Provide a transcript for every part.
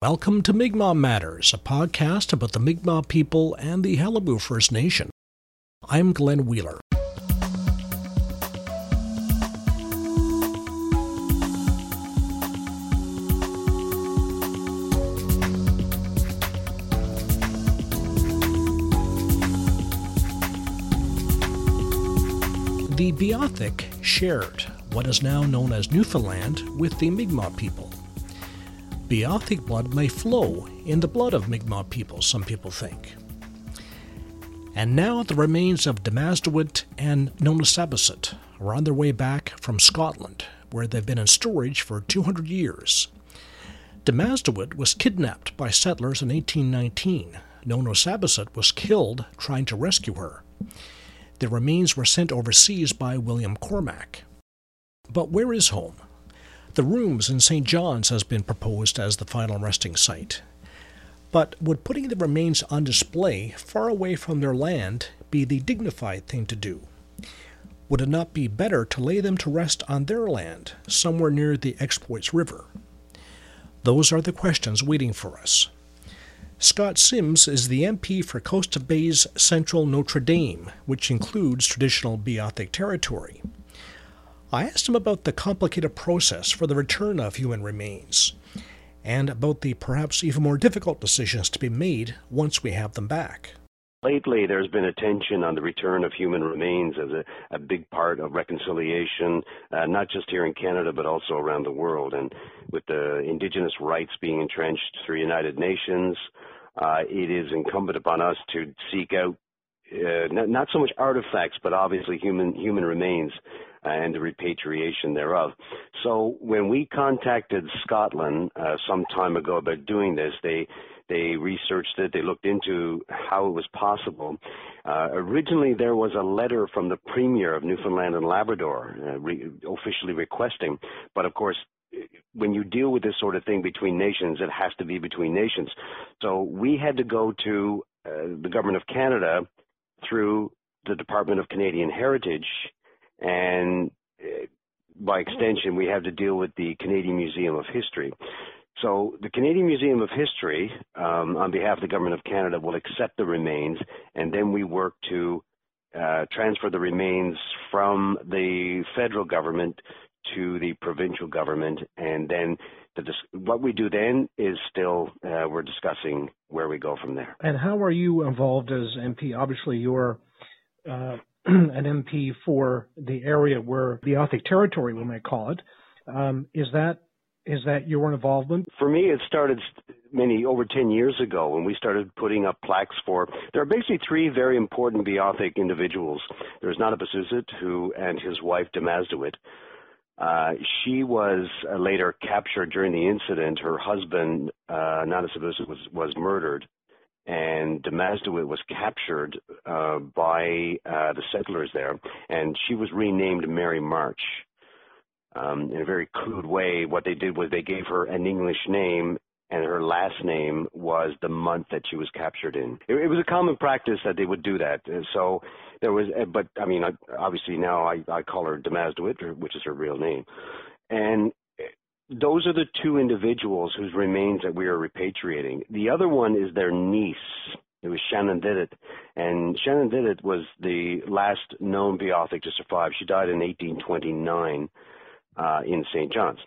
Welcome to Mi'kmaq Matters, a podcast about the Mi'kmaq people and the Qalipu First Nation. I'm Glenn Wheeler. The Beothuk shared what is now known as Newfoundland with the Mi'kmaq people. Beothuk blood may flow in the blood of Mi'kmaq people, some people think. And now the remains of Demasduit and Nonosabasut are on their way back from Scotland, where they've been in storage for 200 years. Demasduit was kidnapped by settlers in 1819. Nonosabasut was killed trying to rescue her. The remains were sent overseas by William Cormack. But where is home? The rooms in St. John's has been proposed as the final resting site. But would putting the remains on display far away from their land be the dignified thing to do? Would it not be better to lay them to rest on their land, somewhere near the Exploits River? Those are the questions waiting for us. Scott Sims is the MP for Coast Bay's Central Notre Dame, which includes traditional Beothuk territory. I asked him about the complicated process for the return of human remains and about the perhaps even more difficult decisions to be made once we have them back. Lately, there's been attention on the return of human remains as a, a big part of reconciliation, uh, not just here in Canada, but also around the world. And with the Indigenous rights being entrenched through United Nations, uh, it is incumbent upon us to seek out not, not, so much artifacts, but obviously human human remains uh, and the repatriation thereof. So when we contacted Scotland uh, some time ago about doing this, they they researched it. They looked into how it was possible. Uh, originally, there was a letter from the Premier of Newfoundland and Labrador uh, re- officially requesting, but of course, when you deal with this sort of thing between nations, it has to be between nations. So we had to go to uh, the government of Canada through the Department of Canadian Heritage, and uh, by extension, we have to deal with the Canadian Museum of History. So the Canadian Museum of History, um, on behalf of the Government of Canada, will accept the remains, and then we work to uh, transfer the remains from the federal government to the provincial government, and then the, what we do then is still uh, we're discussing where we go from there. And how are you involved as MP? Obviously, you're uh, an MP for the area where the Beothuk territory, we may call it. Um, is that is that your involvement? For me, it started many over 10 years ago when we started putting up plaques for. There are basically three very important Beothuk individuals. There's Nonosabasut, who and his wife Demasduit. Uh, she was uh, later captured during the incident. Her husband, uh, Nonosabasut, was was murdered, and Demasduit was captured uh, by uh, the settlers there, and she was renamed Mary March. Um, in a very crude way, what they did was they gave her an English name and her last name was the month that she was captured in. It, it was a common practice that they would do that. So there was, uh, but I mean, obviously now I, I call her Demasduit, which is her real name. And uh, those are the two individuals whose remains that we are repatriating. The other one is their niece. It was Shanawdithit. And Shanawdithit was the last known Beothuk to survive. She died in 1829 uh, in St. John's.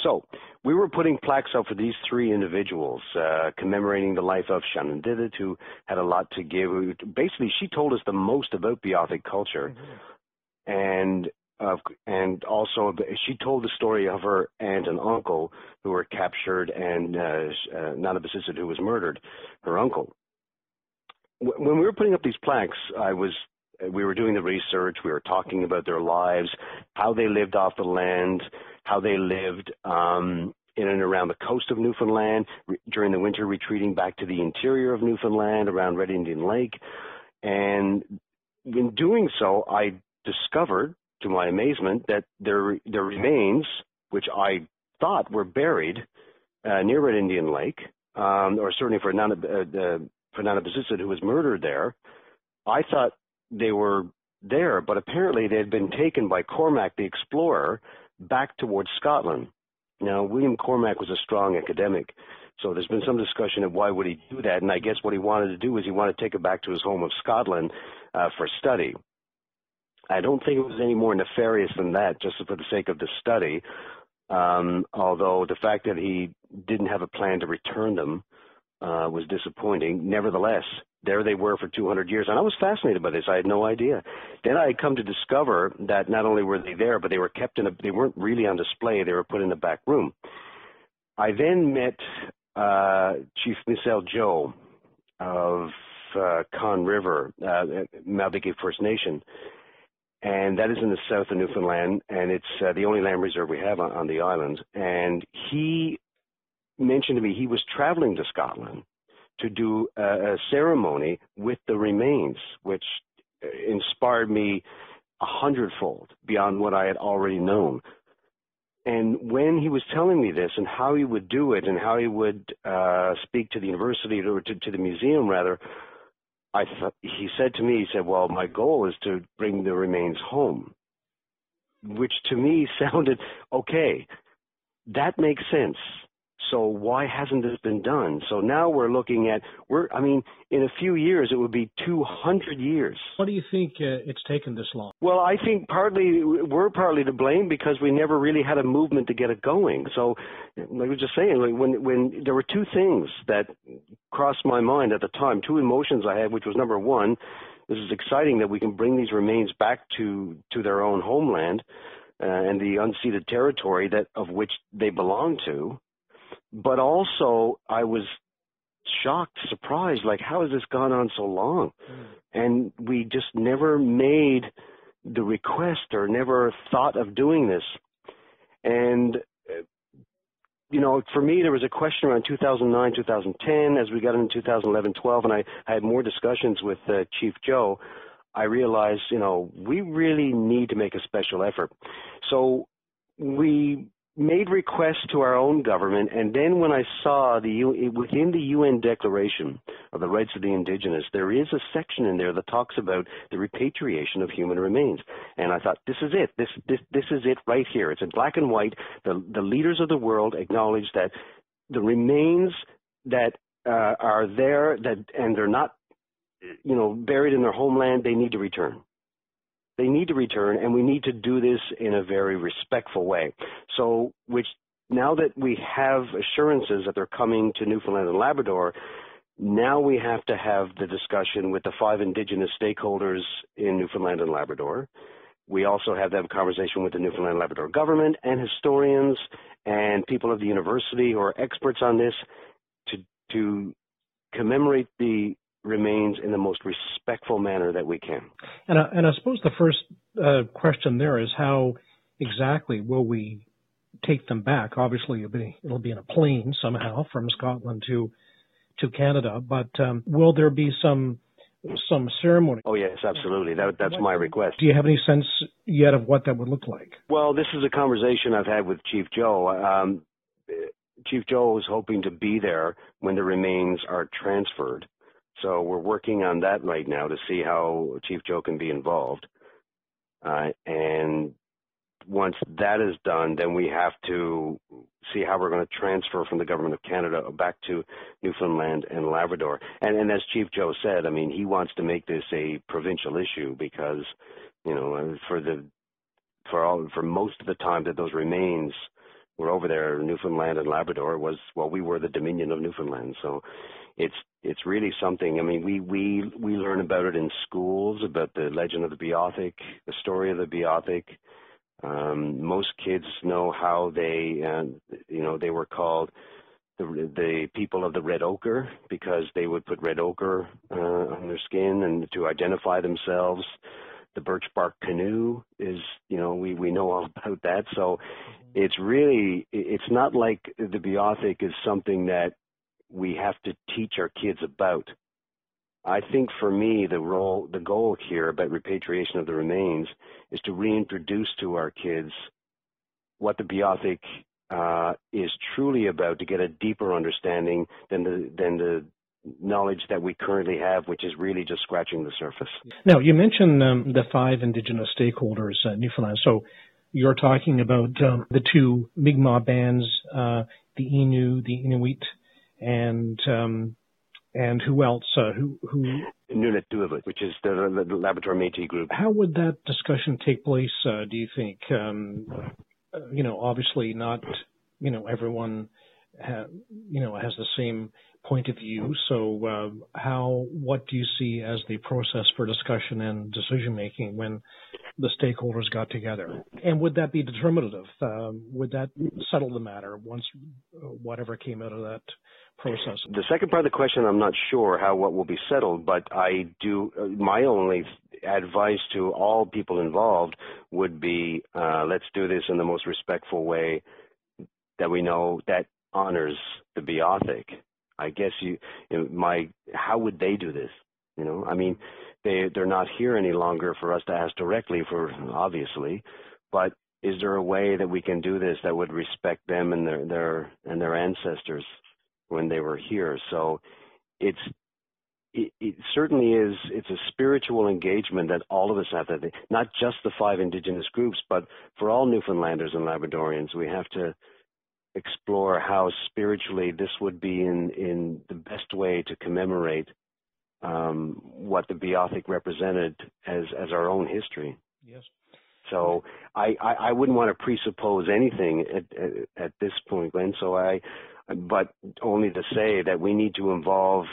So we were putting plaques up for these three individuals, uh, commemorating the life of Shanawdithit, who had a lot to give. Basically, she told us the most about Beothuk culture, mm-hmm. and uh, and also she told the story of her aunt and uncle who were captured, and uh, uh, Nana who was murdered, her uncle. When we were putting up these plaques, I was we were doing the research, we were talking about their lives, how they lived off the land, how they lived um, in and around the coast of Newfoundland re- during the winter, retreating back to the interior of Newfoundland around Red Indian Lake. And in doing so, I discovered, to my amazement, that their their remains, which I thought were buried uh, near Red Indian Lake, um, or certainly for Nana, uh, Nana who was murdered there, I thought they were there, but apparently they had been taken by Cormack the explorer back towards Scotland. Now, William Cormack was a strong academic, so there's been some discussion of why would he do that, and I guess what he wanted to do is he wanted to take it back to his home of Scotland uh, for study. I don't think it was any more nefarious than that, just for the sake of the study. Um, although the fact that he didn't have a plan to return them uh, was disappointing. Nevertheless, there they were for 200 years, and I was fascinated by this. I had no idea. Then I had come to discover that not only were they there, but they were kept in a. They weren't really on display. They were put in the back room. I then met uh, Chief Mi'sel Joe of uh, Conne River, uh, First Nation, and that is in the south of Newfoundland, and it's uh, the only land reserve we have on, on the island. And he mentioned to me he was traveling to Scotland to do a, a ceremony with the remains, which inspired me a hundredfold beyond what I had already known. And when he was telling me this and how he would do it and how he would uh, speak to the university or to, to the museum rather, I th- he said to me, he said, well, my goal is to bring the remains home, which to me sounded okay. That makes sense. So why hasn't this been done? So now we're looking at we're I mean in a few years it would be 200 years. What do you think uh, it's taken this long? Well, I think partly we're partly to blame because we never really had a movement to get it going. So like I was just saying like when when there were two things that crossed my mind at the time, two emotions I had which was number 1, this is exciting that we can bring these remains back to to their own homeland. Uh, and the unceded territory that of which they belong to, but also I was shocked, surprised, like how has this gone on so long? Mm. And we just never made the request or never thought of doing this. And you know, for me, there was a question around 2009, 2010. As we got into 2011, 12, and I, I had more discussions with uh, Chief Joe, I realized, you know, we really need to make a special effort. So we made requests to our own government, and then when I saw the within the UN Declaration of the Rights of the Indigenous, there is a section in there that talks about the repatriation of human remains, and I thought this is it. This this this is it right here. It's in black and white. The the leaders of the world acknowledge that the remains that uh, are there that and they're not you know buried in their homeland, they need to return. They need to return, and we need to do this in a very respectful way. So, which now that we have assurances that they're coming to Newfoundland and Labrador, now we have to have the discussion with the five Indigenous stakeholders in Newfoundland and Labrador. We also have a conversation with the Newfoundland and Labrador government and historians and people of the university who are experts on this to, to commemorate the remains in the most respectful manner that we can. And I, and I suppose the first uh, question there is how exactly will we take them back? Obviously, it'll be, it'll be in a plane somehow from Scotland to to Canada, but um, will there be some some ceremony? Oh yes, absolutely. That that's my request. Do you have any sense yet of what that would look like? Well, this is a conversation I've had with Chief Joe. Um, Chief Joe is hoping to be there when the remains are transferred. So we're working on that right now to see how Chief Joe can be involved. Uh, and once that is done, then we have to see how we're going to transfer from the government of Canada back to Newfoundland and Labrador. And, and as Chief Joe said, I mean, he wants to make this a provincial issue because, you know, for the for all for most of the time that those remains were over there, Newfoundland and Labrador was well, we were the Dominion of Newfoundland. So it's it's really something. I mean, we we we learn about it in schools about the legend of the Beothuk, the story of the Beothuk. Um, most kids know how they, uh, you know, they were called the the people of the red ochre because they would put red ochre uh, on their skin and to identify themselves. The birch bark canoe is, you know, we we know all about that. So it's really it's not like the Beothuk is something that we have to teach our kids about. I think for me, the role, the goal here about repatriation of the remains is to reintroduce to our kids what the Beothuk uh, is truly about to get a deeper understanding than the than the knowledge that we currently have, which is really just scratching the surface. Now, you mentioned um, the five Indigenous stakeholders in Newfoundland. So, you're talking about um, the two Mi'kmaq bands, uh, the Innu, the Inuit, and um, and who else? Uh, who who? NunatuKavut, which is the, the Labrador Métis group. How would that discussion take place? Uh, do you think? Um, uh, you know, obviously not. You know, everyone, ha- you know, has the same point of view. So, uh, how, what do you see as the process for discussion and decision making when the stakeholders got together? And would that be determinative? Um, would that settle the matter once uh, whatever came out of that process? The second part of the question, I'm not sure how what will be settled, but I do. Uh, my only advice to all people involved would be, uh, let's do this in the most respectful way that we know that honors the Beothuk I guess you, my how would they do this? You know, I mean, they they're not here any longer for us to ask directly for obviously, but is there a way that we can do this that would respect them and their their and their ancestors when they were here? So it's it, it, certainly is it's a spiritual engagement that all of us have to not just the five indigenous groups but for all newfoundlanders and labradorians we have to explore how spiritually this would be in, in the best way to commemorate um, what the Beothuk represented as, as our own history. Yes. So I, I, I wouldn't want to presuppose anything at, at, at this point, Glenn. So I, but only to say that we need to involve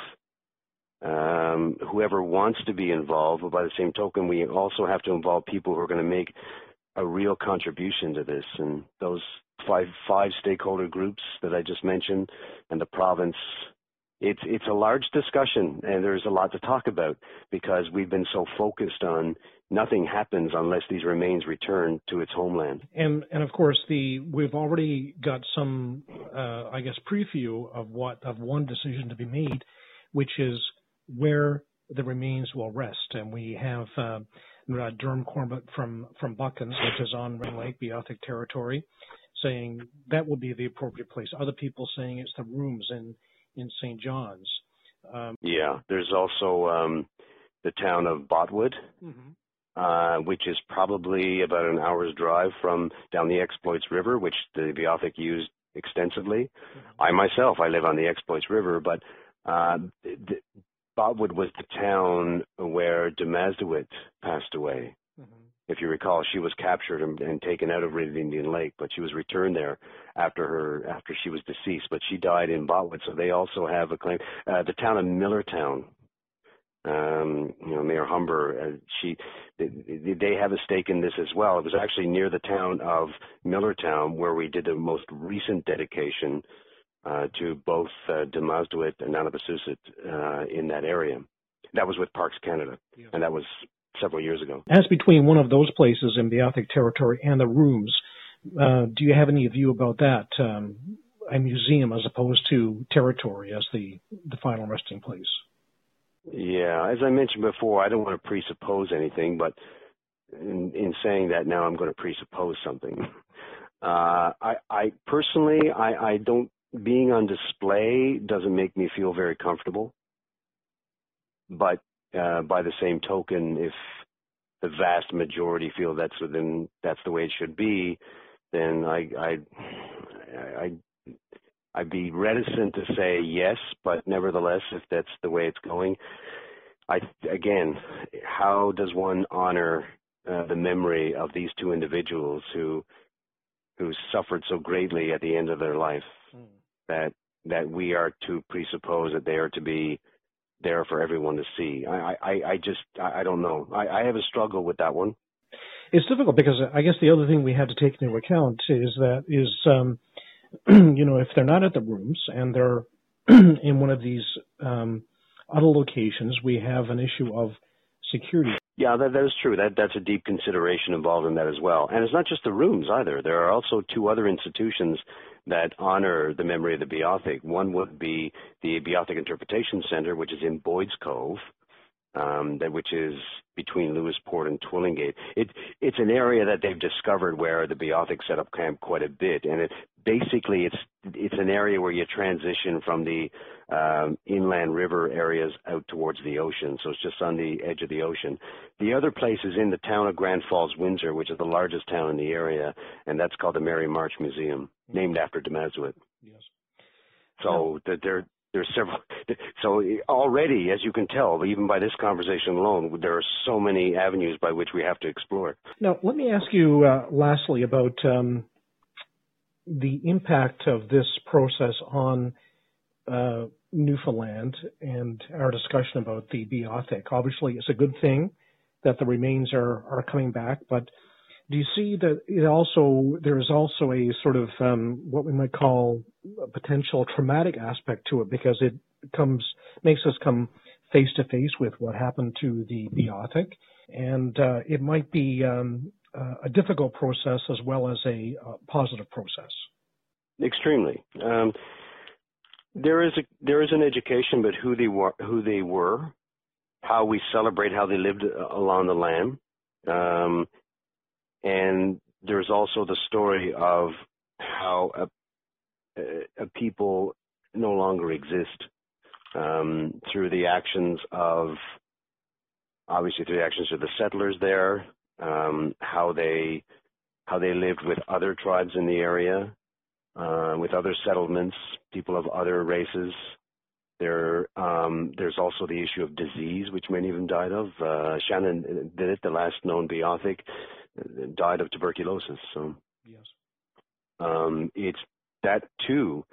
um, whoever wants to be involved. But by the same token, we also have to involve people who are going to make a real contribution to this, and those five five stakeholder groups that I just mentioned, and the province. It's it's a large discussion, and there's a lot to talk about because we've been so focused on nothing happens unless these remains return to its homeland. And and of course the we've already got some uh, I guess preview of what of one decision to be made, which is where the remains will rest, and we have. Uh, Durham Corbett from from Buchans, which is on Ring Lake, Beothuk territory, saying that will be the appropriate place. Other people saying it's the rooms in in St. John's. Um, yeah, there's also um, the town of Botwood, mm-hmm. Uh, which is probably about an hour's drive from down the Exploits River, which the Beothuk used extensively. Mm-hmm. I myself, I live on the Exploits River, but uh, th- Botwood was the town where Demasduit passed away. Mm-hmm. If you recall, she was captured and, and taken out of Red Indian Lake, but she was returned there after her after she was deceased. But she died in Botwood, so they also have a claim. Uh, the town of Millertown, um, you know, Mayor Humber, uh, she they, they have a stake in this as well. It was actually near the town of Millertown where we did the most recent dedication uh, to both uh, Demasduit and Nonosabasut uh, in that area. That was with Parks Canada, yeah. and that was several years ago. As between one of those places in Beothuk territory and the rooms, uh, do you have any view about that? Um, a museum as opposed to territory as the the final resting place. Yeah, as I mentioned before, I don't want to presuppose anything, but in, in saying that now, I'm going to presuppose something. Uh, I, I personally, I, I don't being on display doesn't make me feel very comfortable. But uh, by the same token, if the vast majority feel that's within that's the way it should be, then I I I I'd be reticent to say yes, but nevertheless, if that's the way it's going, I again, how does one honor uh, the memory of these two individuals who who suffered so greatly at the end of their life? Mm that that we are to presuppose that they are to be there for everyone to see. I, I, I just, I don't know. I, I have a struggle with that one. It's difficult because I guess the other thing we have to take into account is that is, um, you know, if they're not at the rooms and they're in one of these um, other locations, we have an issue of security. Yeah, that, that is true. That that's a deep consideration involved in that as well. And it's not just the rooms either. There are also two other institutions that honor the memory of the Beothuk. One would be the Beothuk Interpretation Center, which is in Boyd's Cove, um, that which is between Lewisporte and Twillingate. It, it's an area that they've discovered where the Beothuk set up camp quite a bit, and it basically it's it's an area where you transition from the um, inland river areas out towards the ocean. So it's just on the edge of the ocean. The other place is in the town of Grand Falls, Windsor, which is the largest town in the area, and that's called the Mary March Museum, named after Demasduit. Yes. So yeah. there there's several. So already, as you can tell, even by this conversation alone, there are so many avenues by which we have to explore. Now, let me ask you uh, lastly about um, the impact of this process on uh, Newfoundland and our discussion about the Beothuk. Obviously, it's a good thing that the remains are, are coming back, but do you see that it also there is also a sort of um, what we might call a potential traumatic aspect to it because it comes makes us come face to face with what happened to the Beothuk, and uh, it might be um, uh, a difficult process as well as a uh, positive process. Extremely. Um, there is a, there is an education, but who they were, who they were, how we celebrate how they lived along the land. Um, and there's also the story of how a, a people no longer exist um, through the actions of, obviously through the actions of the settlers there, um, how they how they lived with other tribes in the area, uh, with other settlements, people of other races. There, um, there's also the issue of disease, which many of them died of. Uh, Shanawdithit, the last known Beothuk died of tuberculosis. So yes, um, it's that too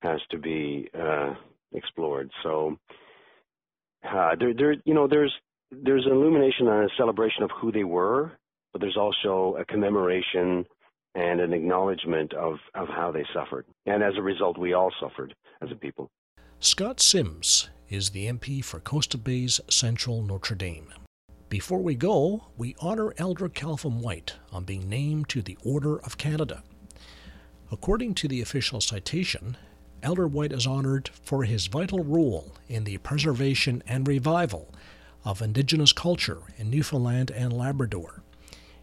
has to be uh, explored. So uh, there, there, you know, there's there's an illumination and a celebration of who they were, but there's also a commemoration and an acknowledgement of, of how they suffered. And as a result, we all suffered as a people. Scott Sims is the MP for Coast of Bays Central Notre Dame. Before we go, we honor Elder Calvin White on being named to the Order of Canada. According to the official citation, Elder White is honored for his vital role in the preservation and revival of Indigenous culture in Newfoundland and Labrador,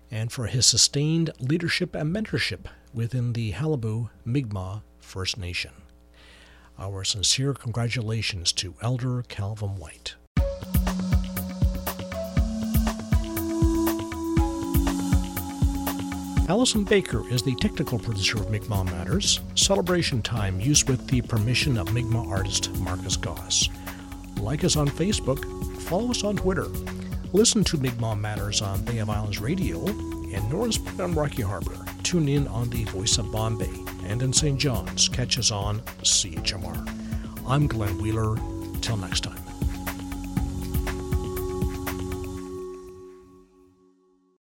and for his sustained leadership and mentorship within the Qalipu Mi'kmaq First Nation. Our sincere congratulations to Elder Calvin White. Allison Baker is the technical producer of Mi'kmaq Matters, Celebration Time used with the permission of Mi'kmaq artist Marcus Goss. Like us on Facebook, follow us on Twitter, listen to Mi'kmaq Matters on Bay of Islands Radio, and Norris on Rocky Harbor. Tune in on the Voice of Bonne Bay, and in St. John's, catch us on CHMR. I'm Glenn Wheeler. Till next time.